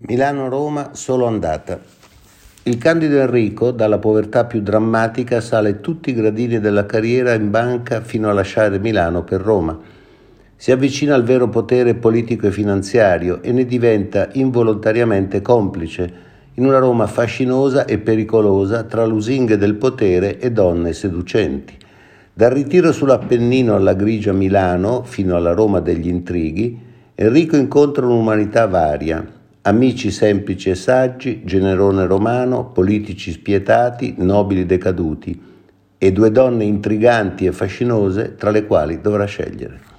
Milano-Roma solo andata. Il candido Enrico, dalla povertà più drammatica, sale tutti i gradini della carriera in banca fino a lasciare Milano per Roma. Si avvicina al vero potere politico e finanziario e ne diventa involontariamente complice in una Roma fascinosa e pericolosa tra lusinghe del potere e donne seducenti. Dal ritiro sull'Appennino alla grigia Milano fino alla Roma degli intrighi, Enrico incontra un'umanità varia, amici semplici e saggi, generone romano, politici spietati, nobili decaduti, e due donne intriganti e fascinose tra le quali dovrà scegliere.